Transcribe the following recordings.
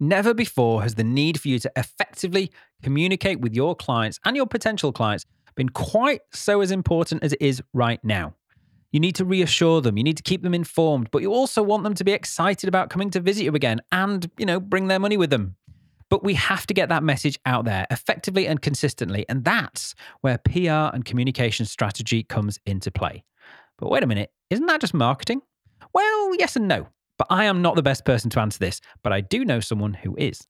Never before has the need for you to effectively communicate with your clients and your potential clients been quite so as important as it is right now. You need to reassure them, you need to keep them informed, but you also want them to be excited about coming to visit you again and, you know, bring their money with them. But we have to get that message out there effectively and consistently, and that's where PR and communication strategy comes into play. But wait a minute, isn't that just marketing? Well, yes and no. But I am not the best person to answer this, but I do know someone who is.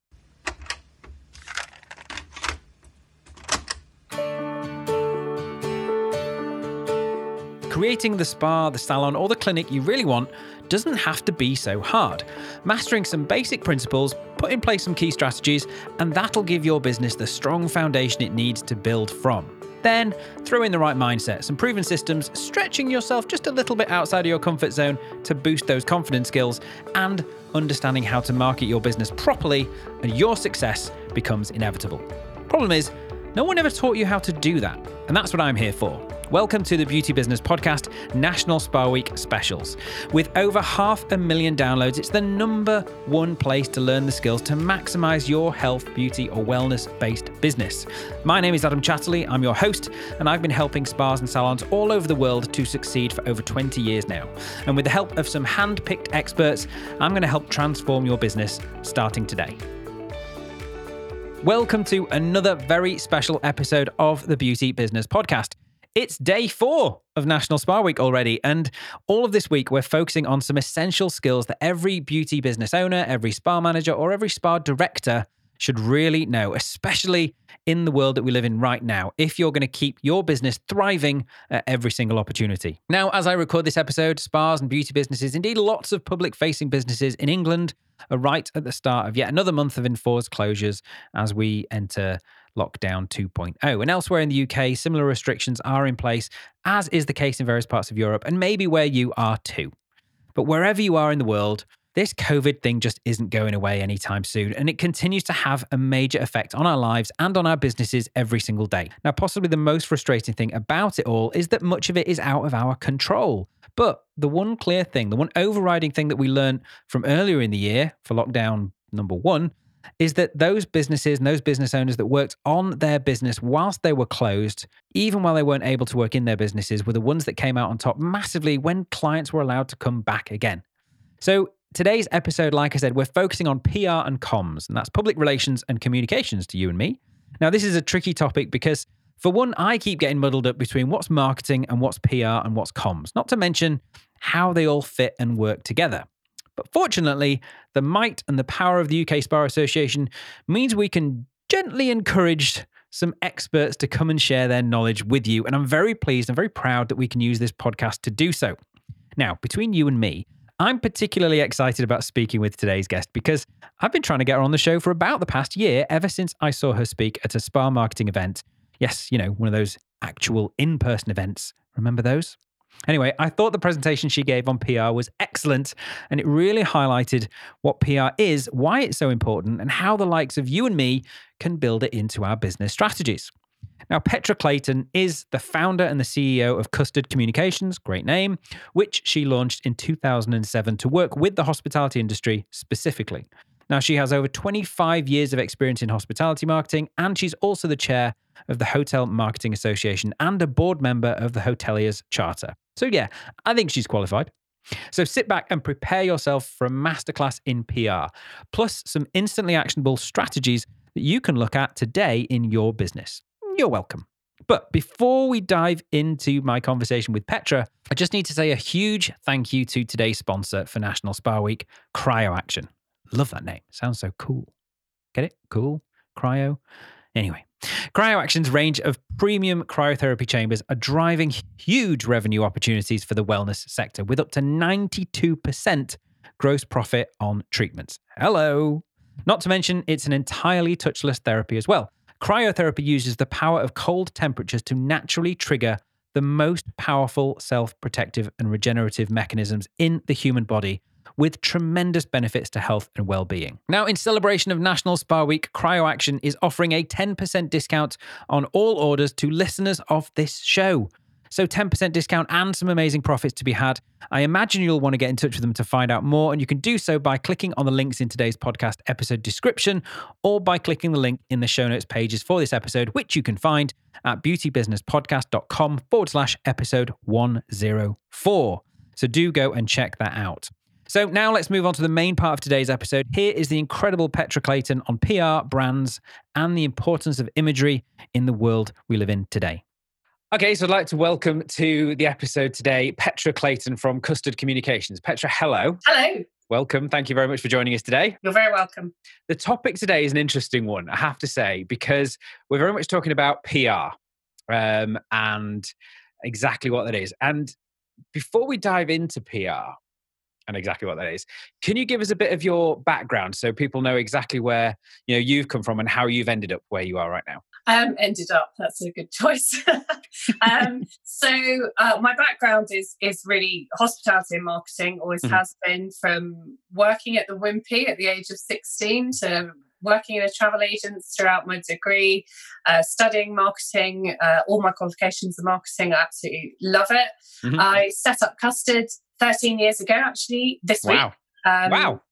Creating the spa, the salon, or the clinic you really want doesn't have to be so hard. Mastering some basic principles, put in place some key strategies, and that'll give your business the strong foundation it needs to build from. Then throw in the right mindset, some proven systems, stretching yourself just a little bit outside of your comfort zone to boost those confidence skills, and understanding how to market your business properly, and your success becomes inevitable. Problem is, no one ever taught you how to do that, and that's what I'm here for. Welcome to the Beauty Business Podcast National Spa Week Specials. With over half a million downloads, it's the number one place to learn the skills to maximize your health, beauty, or wellness based business. My name is Adam Chatterley. I'm your host, and I've been helping spas and salons all over the world to succeed for over 20 years now. And with the help of some hand picked experts, I'm going to help transform your business starting today. Welcome to another very special episode of the Beauty Business Podcast. It's day four of National Spa Week already. And all of this week, we're focusing on some essential skills that every beauty business owner, every spa manager, or every spa director should really know, especially in the world that we live in right now, if you're going to keep your business thriving at every single opportunity. Now, as I record this episode, spas and beauty businesses, indeed lots of public facing businesses in England, are right at the start of yet another month of enforced closures as we enter lockdown 2.0. And elsewhere in the UK, similar restrictions are in place, as is the case in various parts of Europe, and maybe where you are too. But wherever you are in the world, this COVID thing just isn't going away anytime soon, and it continues to have a major effect on our lives and on our businesses every single day. Now, possibly the most frustrating thing about it all is that much of it is out of our control. But the one clear thing, the one overriding thing that we learned from earlier in the year for lockdown number one is that those businesses and those business owners that worked on their business whilst they were closed, even while they weren't able to work in their businesses, were the ones that came out on top massively when clients were allowed to come back again. So, today's episode, like I said, we're focusing on PR and comms, and that's public relations and communications to you and me. Now, this is a tricky topic because, for one, I keep getting muddled up between what's marketing and what's PR and what's comms, not to mention how they all fit and work together. But fortunately, the might and the power of the UK Spa Association means we can gently encourage some experts to come and share their knowledge with you. And I'm very pleased and very proud that we can use this podcast to do so. Now, between you and me, I'm particularly excited about speaking with today's guest because I've been trying to get her on the show for about the past year, ever since I saw her speak at a spa marketing event. Yes, you know, one of those actual in person events. Remember those? Anyway, I thought the presentation she gave on PR was excellent, and it really highlighted what PR is, why it's so important, and how the likes of you and me can build it into our business strategies. Now, Petra Clayton is the founder and the CEO of Custard Communications, great name, which she launched in 2007 to work with the hospitality industry specifically. Now, she has over 25 years of experience in hospitality marketing, and she's also the chair of the Hotel Marketing Association and a board member of the Hoteliers Charter. So, yeah, I think she's qualified. So sit back and prepare yourself for a masterclass in PR, plus some instantly actionable strategies that you can look at today in your business. You're welcome. But before we dive into my conversation with Petra, I just need to say a huge thank you to today's sponsor for National Spa Week, CryoAction. Love that name. Sounds so cool. Get it? Cool. Cryo. Anyway, CryoAction's range of premium cryotherapy chambers are driving huge revenue opportunities for the wellness sector with up to 92% gross profit on treatments. Hello. Not to mention, it's an entirely touchless therapy as well. Cryotherapy uses the power of cold temperatures to naturally trigger the most powerful self protective and regenerative mechanisms in the human body with tremendous benefits to health and well-being. Now, in celebration of National Spa Week, CryoAction is offering a 10% discount on all orders to listeners of this show. So 10% discount and some amazing profits to be had. I imagine you'll want to get in touch with them to find out more. And you can do so by clicking on the links in today's podcast episode description or by clicking the link in the show notes pages for this episode, which you can find at beautybusinesspodcast.com forward slash episode 104. So do go and check that out. So now let's move on to the main part of today's episode. Here is the incredible Petra Clayton on PR, brands, and the importance of imagery in the world we live in today. Okay, so I'd like to welcome to the episode today Petra Clayton from Custard Communications. Petra, hello. Hello. Welcome. Thank you very much for joining us today. You're very welcome. The topic today is an interesting one, I have to say, because we're very much talking about PR um, and exactly what that is. And before we dive into PR, and exactly what that is. Can you give us a bit of your background so people know exactly where you know you've come from and how you've ended up where you are right now? Um, ended up. That's a good choice. um, so uh, my background is is really hospitality and marketing. Always mm-hmm. has been from working at the Wimpy at the age of sixteen to working in a travel agent throughout my degree, uh, studying marketing, uh, all my qualifications in marketing. I absolutely love it. Mm-hmm. I set up Custard 13 years ago, actually, this wow. week. Um, wow.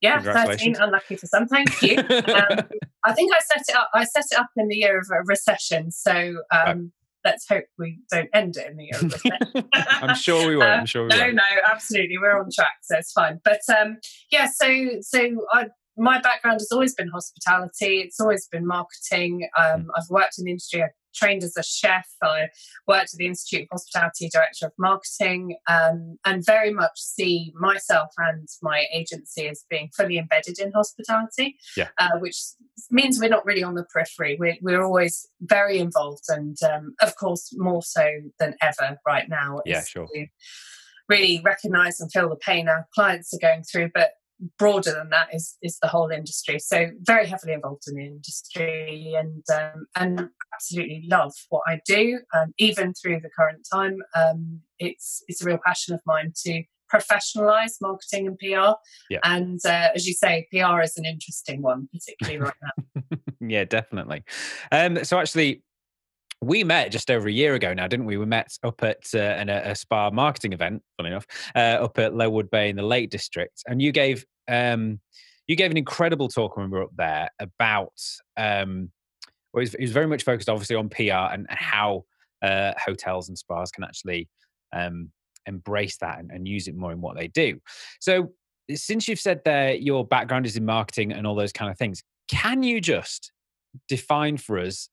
Yeah, 13, unlucky for some. Thank you. um, I think I set it up. I set it up in the year of a recession. So um, let's hope we don't end it in the year of recession. I'm sure we will. I'm sure we no, will. No, no, absolutely. We're on track, so it's fine. But um, yeah, so so I my background has always been hospitality. It's always been marketing. Um, mm. I've worked in the industry. I trained as a chef. I worked at the Institute of Hospitality Director of Marketing, um, and very much see myself and my agency as being fully embedded in hospitality. Yeah. Uh, which means we're not really on the periphery. We're, we're always very involved, and um, of course, more so than ever right now. Yeah, sure. Really recognize and feel the pain our clients are going through, but broader than that is is the whole industry. So very heavily involved in the industry and um, and absolutely love what I do. Um, even through the current time, um, it's it's a real passion of mine to professionalize marketing and PR. Yeah. And uh, as you say, PR is an interesting one, particularly right now. yeah, definitely. Um, so actually, we met just over a year ago now, didn't we? We met up at uh, an, a spa marketing event, funny enough, uh, up at Low Wood Bay in the Lake District, and you gave um, you gave an incredible talk when we were up there about. Um, well, it was, it was very much focused, obviously, on PR and how uh, hotels and spas can actually um, embrace that and, and use it more in what they do. So, since you've said that your background is in marketing and all those kind of things, can you just define for us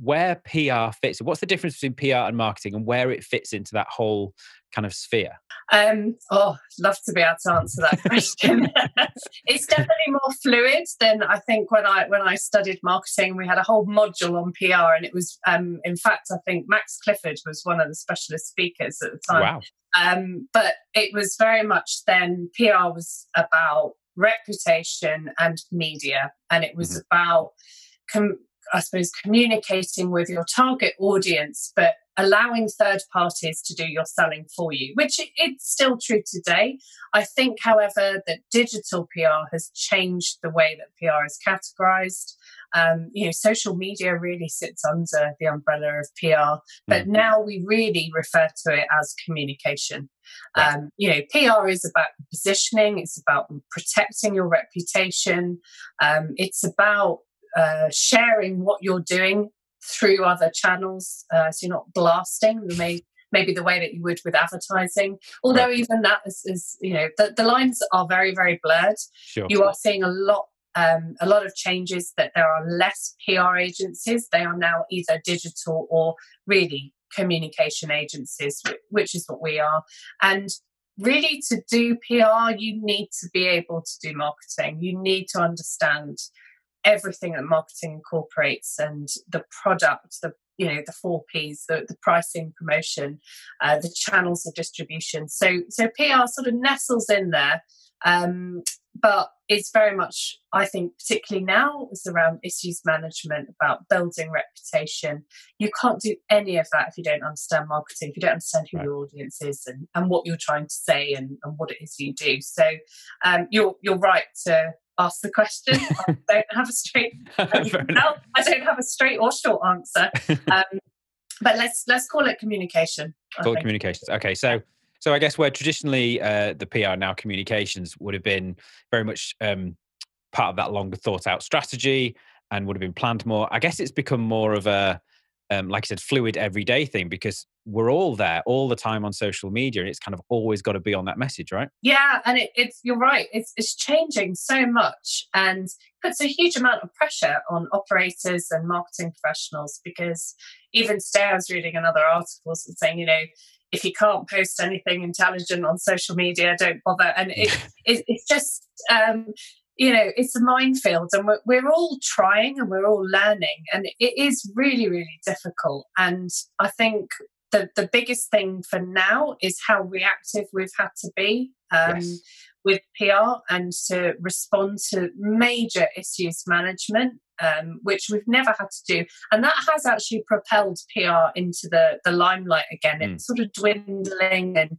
where PR fits. What's the difference between PR and marketing and where it fits into that whole kind of sphere? Um, oh, love to be able to answer that question. it's definitely more fluid than I think when I when I studied marketing. We had a whole module on PR, and it was, um, in fact, I think Max Clifford was one of the specialist speakers at the time. Wow. Um, but it was very much then PR was about reputation and media, and it was mm-hmm. about com- I suppose, communicating with your target audience, but allowing third parties to do your selling for you, which it's still true today. I think, however, that digital PR has changed the way that PR is categorized. Um, you know, social media really sits under the umbrella of PR, but mm-hmm. now we really refer to it as communication. Right. Um, you know, PR is about positioning, it's about protecting your reputation, um, it's about uh, sharing what you're doing through other channels. Uh, so you're not blasting the may, maybe the way that you would with advertising. Although right. even that is, is, you know, the, the lines are very, very blurred. Sure. You are seeing a lot um, a lot of changes that there are less PR agencies. They are now either digital or really communication agencies, which is what we are. And really, to do PR, you need to be able to do marketing. You need to understand everything that marketing incorporates and the product, the you know the four P's, the, the pricing, promotion, uh, the channels of distribution. So so PR sort of nestles in there, um, but it's very much I think particularly now it's around issues management, about building reputation. You can't do any of that if you don't understand marketing, if you don't understand who right. your audience is and, and what you're trying to say and, and what it is you do. So um, you're you're right to ask the question. I don't have a straight. No, I don't have a straight or short answer. Um, but let's let's call it communication. Call it communications. Okay, so so I guess where traditionally uh, the PR now communications would have been very much um, part of that longer thought out strategy and would have been planned more. I guess it's become more of a um, like I said, fluid everyday thing because we're all there all the time on social media, and it's kind of always got to be on that message, right? Yeah, and it, it's you're right. It's it's changing so much, and puts a huge amount of pressure on operators and marketing professionals because even today I was reading another article saying, you know, if you can't post anything intelligent on social media, don't bother. And it, it, it's just um, you know it's a minefield and we're, we're all trying and we're all learning and it is really really difficult and i think the, the biggest thing for now is how reactive we've had to be um, yes. with PR and to respond to major issues management, um, which we've never had to do. And that has actually propelled PR into the, the limelight again. Mm. It's sort of dwindling and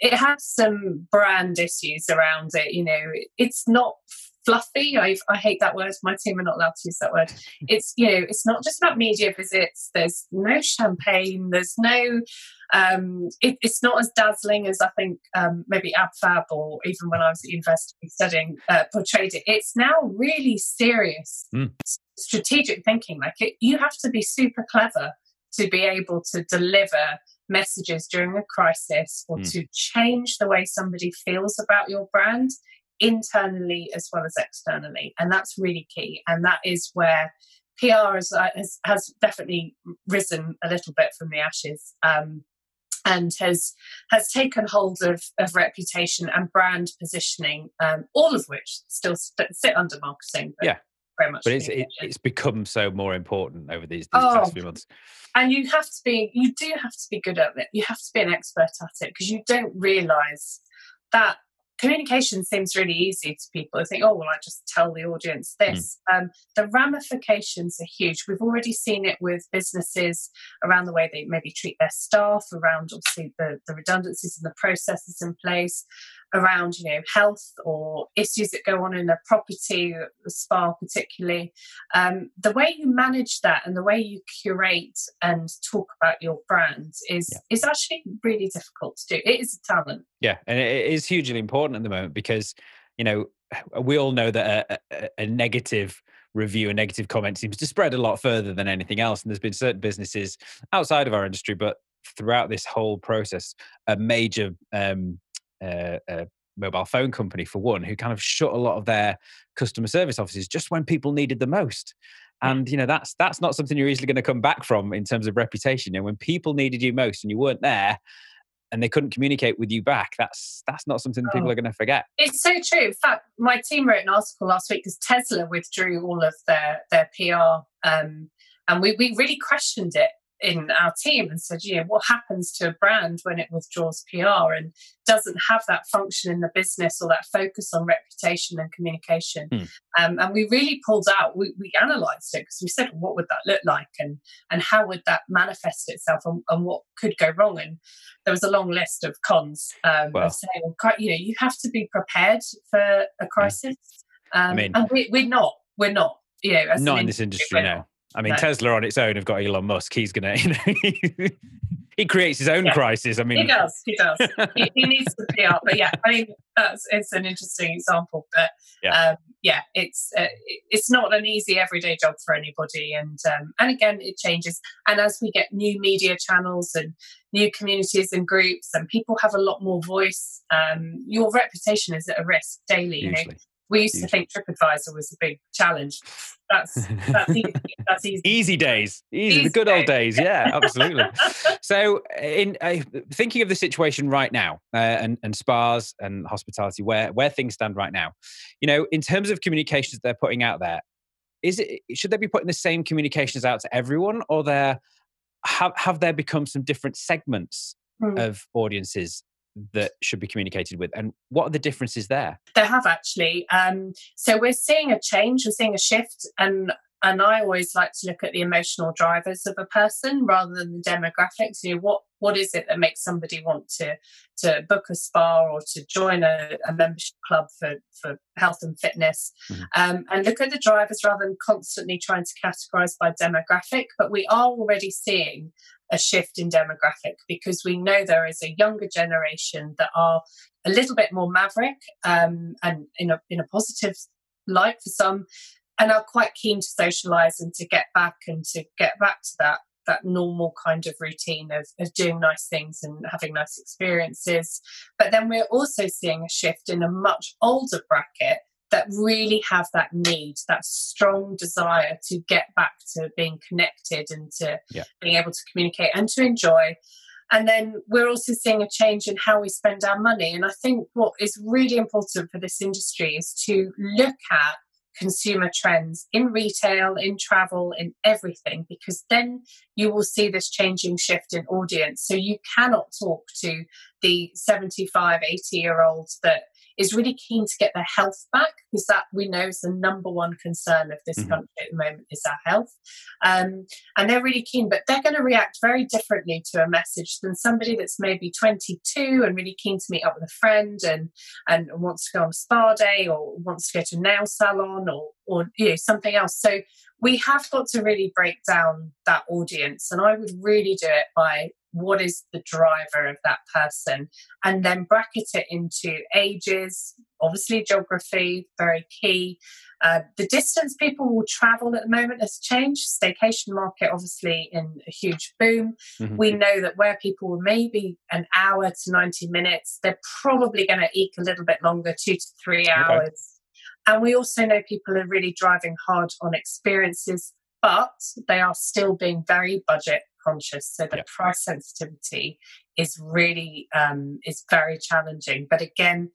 it has some brand issues around it. You know, it's not fluffy. I, I hate that word. My team are not allowed to use that word. It's you know, it's not just about media visits. There's no champagne. There's no. Um, it, it's not as dazzling as I think um, maybe AbFab or even when I was at university studying uh, portrayed it. It's now really serious mm. strategic thinking. Like it, you have to be super clever to be able to deliver messages during a crisis or mm. to change the way somebody feels about your brand internally as well as externally. And that's really key. And that is where PR has, uh, has, has definitely risen a little bit from the ashes. Um, and has has taken hold of, of reputation and brand positioning, um, all of which still st- sit under marketing. yeah, very much. But it's it, it's become so more important over these, these oh, past few months. And you have to be, you do have to be good at it. You have to be an expert at it because you don't realise that communication seems really easy to people. I think, oh, well, I just tell the audience hmm. this. Mm. Um, the ramifications are huge. We've already seen it with businesses around the way they maybe treat their staff, around obviously the, the redundancies and the processes in place, around you know health or issues that go on in a property, spa particularly. Um, the way you manage that and the way you curate and talk about your brand is yeah. is actually really difficult to do. It is a talent. Yeah, and it is hugely important at the moment because you know we all know that a, a, a negative review, a negative comment seems to spread a lot further than anything else. And there's been certain businesses outside of our industry, but throughout this whole process, a major um, uh, a mobile phone company for one, who kind of shut a lot of their customer service offices just when people needed the most. And you know that's that's not something you're easily going to come back from in terms of reputation. And when people needed you most and you weren't there, and they couldn't communicate with you back, that's that's not something oh. people are going to forget. It's so true. In fact, my team wrote an article last week because Tesla withdrew all of their their PR, um, and we we really questioned it in our team and said, you know, what happens to a brand when it withdraws PR and doesn't have that function in the business or that focus on reputation and communication? Mm. Um, and we really pulled out, we, we analysed it because we said, what would that look like and and how would that manifest itself and, and what could go wrong? And there was a long list of cons um, well, of saying, you know, you have to be prepared for a crisis. Um, I mean, and we, we're not, we're not. You know, not in this industry now. I mean, no. Tesla on its own have got Elon Musk. He's gonna, you know, he creates his own yeah. crisis. I mean, he does. He does. he, he, needs to be up. But yeah, I mean, that's it's an interesting example. But yeah, um, yeah it's uh, it's not an easy everyday job for anybody. And um, and again, it changes. And as we get new media channels and new communities and groups, and people have a lot more voice, um, your reputation is at a risk daily. Usually. You know, we used to think TripAdvisor was a big challenge. That's that's easy. That's easy. easy days, easy, easy the good old days. Yeah, absolutely. so, in uh, thinking of the situation right now, uh, and and spas and hospitality, where where things stand right now, you know, in terms of communications they're putting out there, is it should they be putting the same communications out to everyone, or there have have there become some different segments mm. of audiences that should be communicated with and what are the differences there there have actually um, so we're seeing a change we're seeing a shift and and I always like to look at the emotional drivers of a person rather than the demographics. You know, what what is it that makes somebody want to to book a spa or to join a, a membership club for for health and fitness, mm-hmm. um, and look at the drivers rather than constantly trying to categorize by demographic. But we are already seeing a shift in demographic because we know there is a younger generation that are a little bit more maverick um, and in a, in a positive light for some and are quite keen to socialize and to get back and to get back to that that normal kind of routine of, of doing nice things and having nice experiences. But then we're also seeing a shift in a much older bracket that really have that need, that strong desire to get back to being connected and to yeah. being able to communicate and to enjoy. And then we're also seeing a change in how we spend our money. And I think what is really important for this industry is to look at consumer trends in retail, in travel, in everything, because then you will see this changing shift in audience. So you cannot talk to the 75, 80 year olds that is really keen to get their health back because that we know is the number one concern of this mm-hmm. country at the moment is our health. Um, and they're really keen, but they're going to react very differently to a message than somebody that's maybe 22 and really keen to meet up with a friend and and wants to go on a spa day or wants to go to a nail salon or or you know something else. So we have got to really break down that audience, and I would really do it by what is the driver of that person? And then bracket it into ages obviously geography very key. Uh, the distance people will travel at the moment has changed. Staycation market obviously in a huge boom. Mm-hmm. we know that where people were maybe an hour to 90 minutes they're probably going to eke a little bit longer two to three hours. Okay. and we also know people are really driving hard on experiences but they are still being very budget conscious. So the price sensitivity is really um, is very challenging. But again,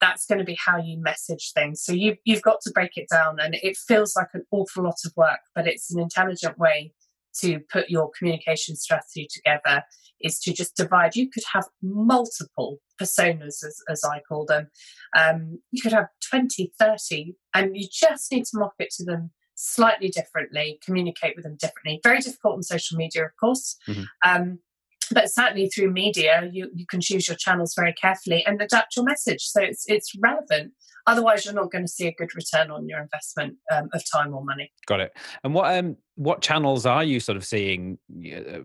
that's going to be how you message things. So you've you've got to break it down, and it feels like an awful lot of work, but it's an intelligent way to put your communication strategy together is to just divide. You could have multiple personas, as, as I call them. Um, you could have 20, 30, and you just need to market to them slightly differently, communicate with them differently. Very difficult on social media, of course. Mm-hmm. Um, but certainly through media, you, you can choose your channels very carefully and adapt your message so it's it's relevant. Otherwise, you're not going to see a good return on your investment um, of time or money. Got it. And what um what channels are you sort of seeing uh,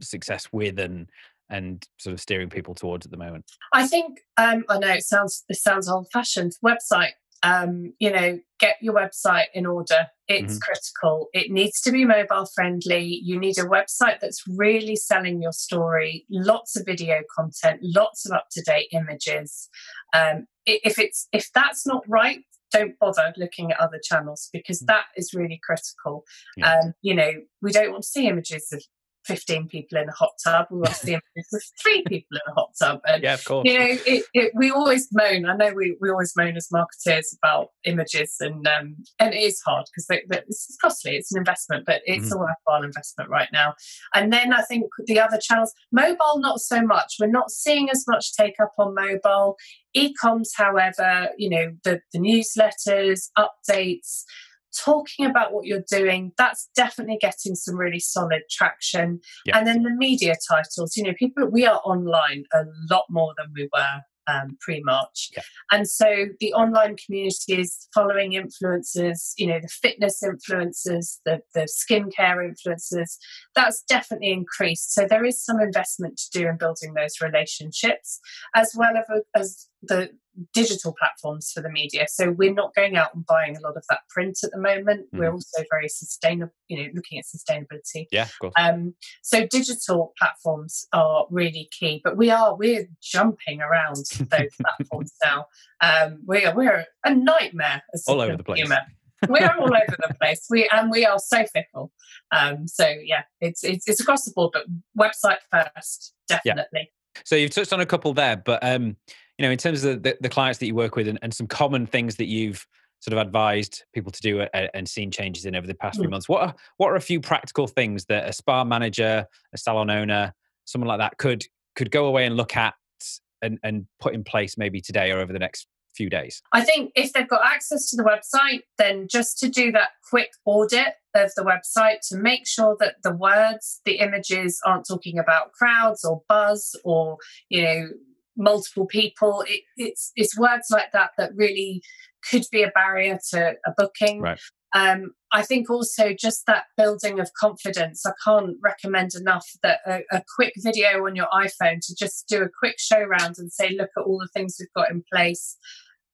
success with and and sort of steering people towards at the moment? I think um, I know it sounds this sounds old fashioned. Website um, you know, get your website in order. It's mm-hmm. critical. It needs to be mobile friendly. You need a website that's really selling your story, lots of video content, lots of up to date images. Um, if it's if that's not right, don't bother looking at other channels because mm. that is really critical. Yeah. Um, you know, we don't want to see images of 15 people in a hot tub. We want to see images of three people in a hot tub. And, yeah, of course. You know, it, it, we always moan. I know we, we always moan as marketers about images, and um, and it is hard because it's costly. It's an investment, but it's mm-hmm. a worthwhile investment right now. And then I think the other channels, mobile, not so much. We're not seeing as much take up on mobile. E-coms, however, you know, the, the newsletters, updates, talking about what you're doing, that's definitely getting some really solid traction. And then the media titles, you know, people, we are online a lot more than we were um, pre-March. Yeah. And so the online community is following influencers, you know, the fitness influencers, the, the skincare influencers, that's definitely increased. So there is some investment to do in building those relationships, as well as, as the digital platforms for the media. So we're not going out and buying a lot of that print at the moment. Mm. We're also very sustainable, you know, looking at sustainability. Yeah, of course. Um, so digital platforms are really key, but we are we're jumping around those platforms now. Um, we are we're a nightmare all over the place. we are all over the place. We and we are so fickle. Um, so yeah, it's, it's it's across the board, but website first, definitely. Yeah. So you've touched on a couple there, but um, you know, in terms of the, the clients that you work with and, and, some common things that you've sort of advised people to do and, and seen changes in over the past few hmm. months, what are, what are a few practical things that a spa manager, a salon owner, someone like that could could go away and look at and, and put in place maybe today or over the next few days? I think if they've got access to the website, then just to do that quick audit of the website to make sure that the words, the images aren't talking about crowds or buzz or, you know, multiple people. It, it's it's words like that that really could be a barrier to a booking. Right. Um, I think also just that building of confidence. I can't recommend enough that a, a, quick video on your iPhone to just do a quick show round and say, look at all the things we've got in place.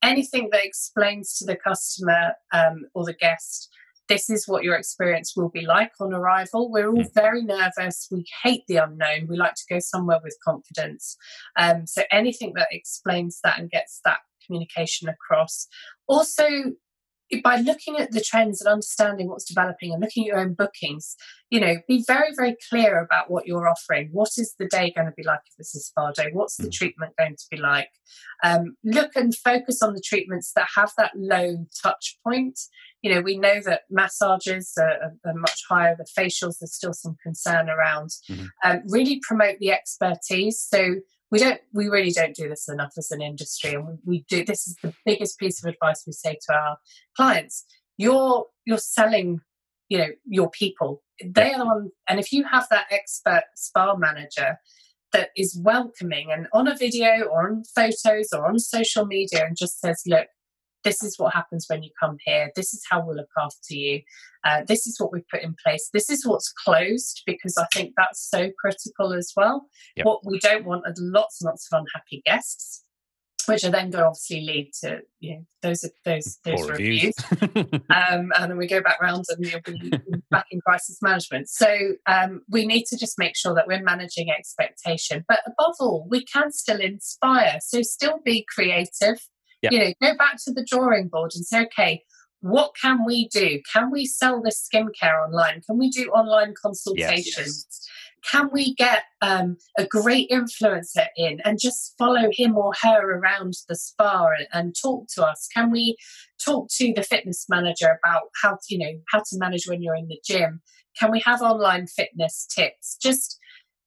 Anything that explains to the customer um, or the guest, this is what your experience will be like on arrival. We're all hmm. very nervous. We hate the unknown. We like to go somewhere with confidence. Um, so anything that explains that and gets that communication across. Also, by looking at the trends and understanding what's developing and looking at your own bookings, you know, be very, very clear about what you're offering. What is the day going to be like if it's a spa day? What's the mm. treatment going to be like? Um, look and focus on the treatments that have that low touch point. You know, we know that massages are, are much higher, the facials, there's still some concern around. Mm-hmm. Um, really promote the expertise. So we don't we really don't do this enough as an industry and we, we, do this is the biggest piece of advice we say to our clients you're you're selling you know your people they are on and if you have that expert spa manager that is welcoming and on a video or on photos or on social media and just says look this is what happens when you come here. This is how we'll look after you. Uh, this is what we've put in place. This is what's closed because I think that's so critical as well. Yep. What we don't want are lots and lots of unhappy guests, which are then going to obviously lead to you know those those those Poor reviews. um, and then we go back round and you'll be back in crisis management. So um, we need to just make sure that we're managing expectation, but above all, we can still inspire. So still be creative you know, go back to the drawing board and say, okay, what can we do? Can we sell this skincare online? Can we do online consultations? Yes. Can we get um, a great influencer in and just follow him or her around the spa and, and talk to us? Can we talk to the fitness manager about how to, you know how to manage when you're in the gym? Can we have online fitness tips? Just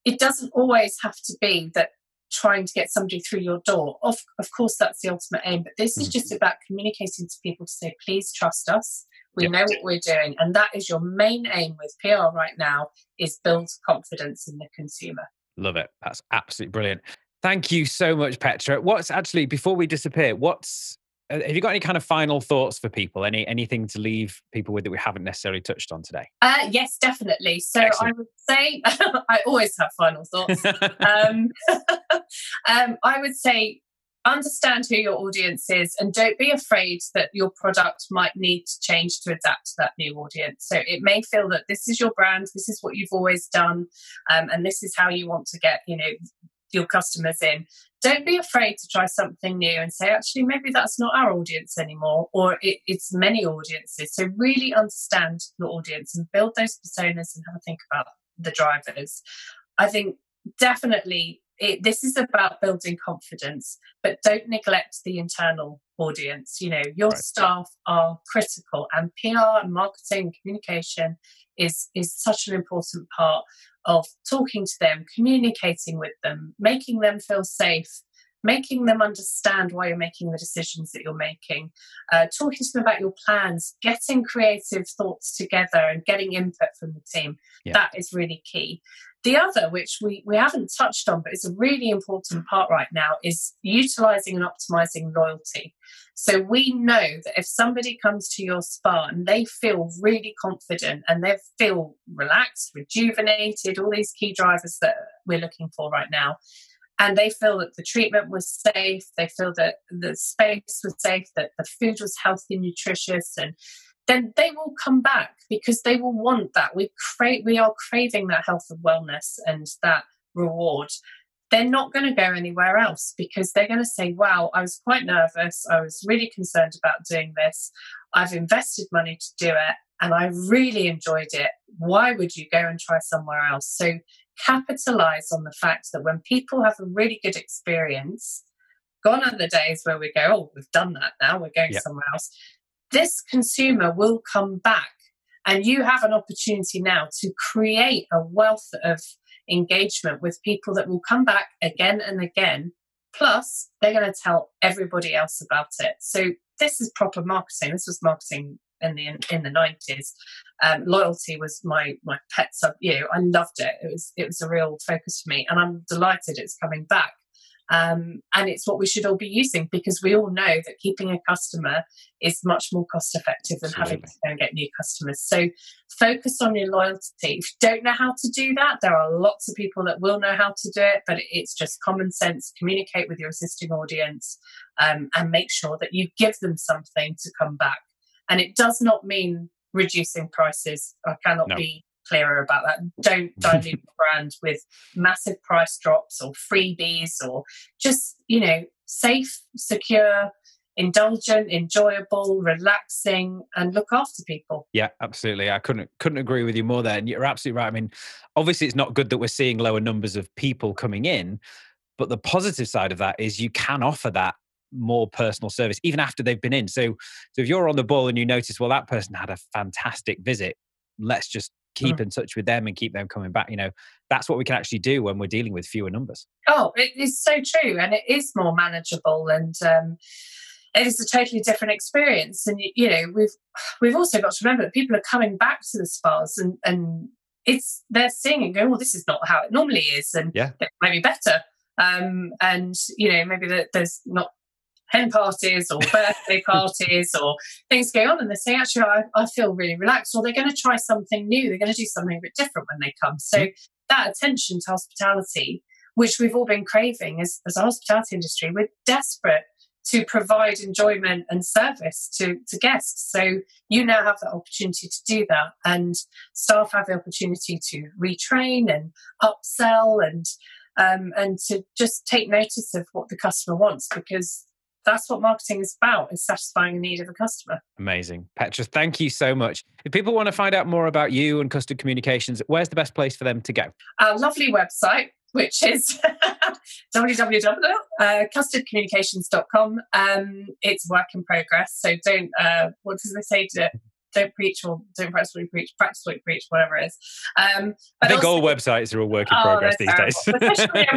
it doesn't always have to be that trying to get somebody through your door. Of, of course, that's the ultimate aim, but this is just mm-hmm. about communicating to people to say, please trust us. We know what we're doing. And that is your main aim with PR right now is build confidence in the consumer. Love it. That's absolutely brilliant. Thank you so much, Petra. What's actually, before we disappear, what's have you got any kind of final thoughts for people? Any anything to leave people with that we haven't necessarily touched on today? Uh, yes, definitely. So Excellent. I would say I always have final thoughts. um, um, I would say understand who your audience is and don't be afraid that your product might need to change to adapt to that new audience. So it may feel that this is your brand, this is what you've always done, um, and this is how you want to get you know your customers in don't be afraid to try something new and say, actually, maybe that's not our audience anymore, or it, it's many audiences. So, really understand your audience and build those personas and have a think about the drivers. I think definitely it, this is about building confidence, but don't neglect the internal audience. You know, your right. staff are critical, and PR and marketing and communication is is such an important part of talking to them, communicating with them, making them feel safe, making them understand why you're making the decisions that you're making, uh, talking to them about your plans, getting creative thoughts together and getting input from the team. Yeah. That is really key. The other, which we, we haven't touched on, but is a really important part right now, is utilizing and optimizing loyalty. So we know that if somebody comes to your spa and they feel really confident and they feel relaxed, rejuvenated, all these key drivers that we're looking for right now, and they feel that the treatment was safe, they feel that the space was safe, that the food was healthy, nutritious, and then they will come back because they will want that. We crave, we are craving that health and wellness and that reward. They're not going to go anywhere else because they're going to say, Wow, I was quite nervous. I was really concerned about doing this. I've invested money to do it and I really enjoyed it. Why would you go and try somewhere else? So capitalize on the fact that when people have a really good experience, gone are the days where we go, Oh, we've done that now, we're going yep. somewhere else this consumer will come back. And you have an opportunity now to create a wealth of engagement with people that will come back again and again. Plus, they're going to tell everybody else about it. So this is proper marketing. This was marketing in the in the nineties. Um, loyalty was my my pet sub. You know, I loved it. It was it was a real focus for me, and I'm delighted it's coming back. Um, and it's what we should all be using because we all know that keeping a customer is much more cost effective than Absolutely. having to go and get new customers. So focus on your loyalty. If you don't know how to do that, there are lots of people that will know how to do it, but it's just common sense. Communicate with your existing audience um, and make sure that you give them something to come back. And it does not mean reducing prices. I cannot no. be clearer about that. Don't dilute the brand with massive price drops or freebies or just, you know, safe, secure, indulgent, enjoyable, relaxing, and look after people. Yeah, absolutely. I couldn't couldn't agree with you more there. And you're absolutely right. I mean, obviously it's not good that we're seeing lower numbers of people coming in, but the positive side of that is you can offer that more personal service even after they've been in. So so if you're on the ball and you notice, well, that person had a fantastic visit, let's just keep mm. in touch with them and keep them coming back. You know, that's what we can actually do when we're dealing with fewer numbers. Oh, it is so true. And it is more manageable and um it is a totally different experience. And you know, we've we've also got to remember that people are coming back to the spas and and it's they're seeing and going, well, this is not how it normally is, and yeah. it may be better. Um, and you know, maybe that there's not hen parties or birthday parties or things going on, and they say, actually, I, I feel really relaxed, or they're going to try something new. They're going to do something a bit different when they come. So mm-hmm. that attention to hospitality, which we've all been craving as, as a hospitality industry, we're desperate to provide enjoyment and service to, to guests. So you now have the opportunity to do that. And staff have the opportunity to retrain and upsell and um, and to just take notice of what the customer wants because that's what marketing is about is satisfying the need of a customer amazing petra thank you so much if people want to find out more about you and custard communications where's the best place for them to go our lovely website which is www.custardcommunications.com. Um, it's work in progress, so don't. Uh, what does they say to don't preach or don't practice what you preach, practice what you preach, whatever it is. Um, I think also, all websites are a work in oh, progress these terrible. days. Especially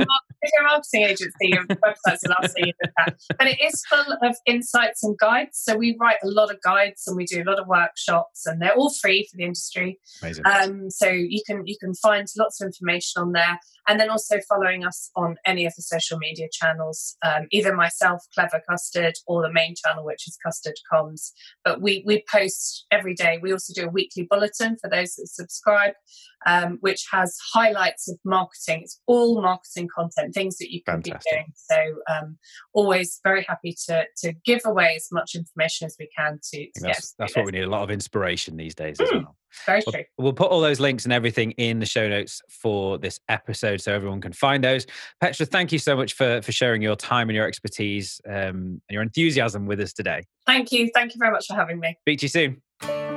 if you're marketing agency, your website's the last thing you that. But it is full of insights and guides. So we write a lot of guides and we do a lot of workshops, and they're all free for the industry. Amazing. Um, so you can you can find lots of information on there, and then also following us on any of the social media channels, um, either myself, Clever Custard, or the main channel, which is Custard Comms. But we we post every day. We also do a weekly bulletin for those that subscribe, um, which has highlights of marketing. It's all marketing content, things that you can Fantastic. be doing. So um, always very happy to to give away as much information as we can to, to that's, that's what we need a lot of inspiration these days as hmm. well. Very true. We'll, we'll, put all those links and everything in the show notes for this episode so everyone can find those. Petra, thank you so much for, for sharing your time and your expertise um, and your enthusiasm with us today. Thank you. Thank you very much for having me. Speak to you soon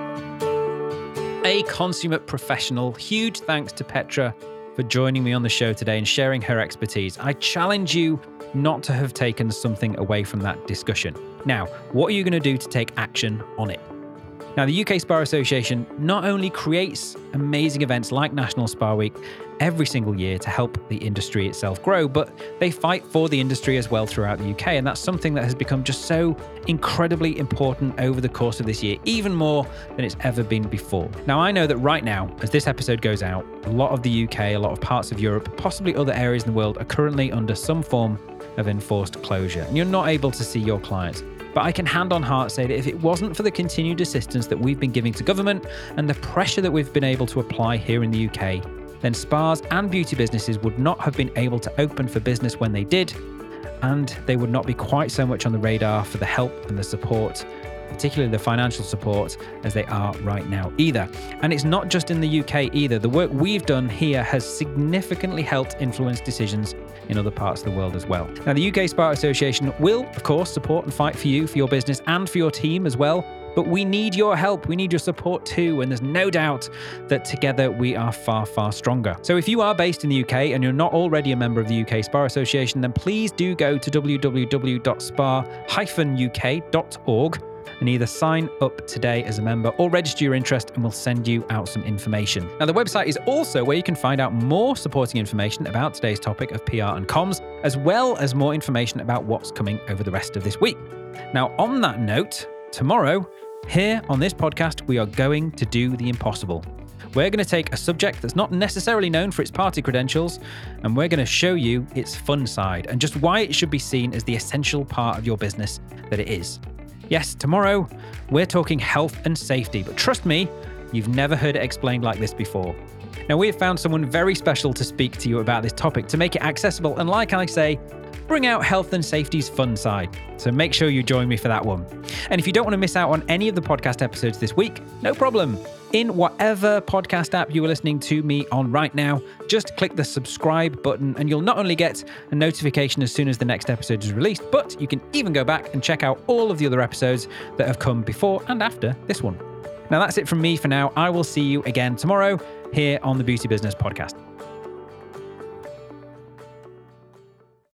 a consummate professional. Huge thanks to Petra for joining me on the show today and sharing her expertise. I challenge you not to have taken something away from that discussion. Now, what are you going to do to take action on it? Now, the UK Spa Association not only creates amazing events like National Spa Week every single year to help the industry itself grow, but they fight for the industry as well throughout the UK. And that's something that has become just so incredibly important over the course of this year, even more than it's ever been before. Now, I know that right now, as this episode goes out, a lot of the UK, a lot of parts of Europe, possibly other areas in the world are currently under some form of enforced closure, and you're not able to see your clients. But I can hand on heart say that if it wasn't for the continued assistance that we've been giving to government and the pressure that we've been able to apply here in the UK, then spas and beauty businesses would not have been able to open for business when they did, and they would not be quite so much on the radar for the help and the support particularly the financial support, as they are right now either. And it's not just in the UK either. The work we've done here has significantly helped influence decisions in other parts of the world as well. Now, the UK Spa Association will, of course, support and fight for you, for your business, and for your team as well. But we need your help. We need your support too. And there's no doubt that together we are far, far stronger. So if you are based in the UK and you're not already a member of the UK Spa Association, then please do go to www.spa-uk.org and either sign up today as a member or register your interest and we'll send you out some information. Now, the website is also where you can find out more supporting information about today's topic of PR and comms, as well as more information about what's coming over the rest of this week. Now, on that note, tomorrow, here on this podcast, we are going to do the impossible. we're going to take a subject that's not necessarily known for its party credentials and we're going to show you its fun side and just why it should be seen as the essential part of your business that it is. Yes, tomorrow we're talking health and safety, but trust me, you've never heard it explained like this before. Now, we have found someone very special to speak to you about this topic to make it accessible and, like I say, bring out health and safety's fun side. So make sure you join me for that one. And if you don't want to miss out on any of the podcast episodes this week, no problem. In whatever podcast app you are listening to me on right now, just click the subscribe button and you'll not only get a notification as soon as the next episode is released, but you can even go back and check out all of the other episodes that have come before and after this one. Now, that's it from me for now. I will see you again tomorrow here on the Beauty Business Podcast.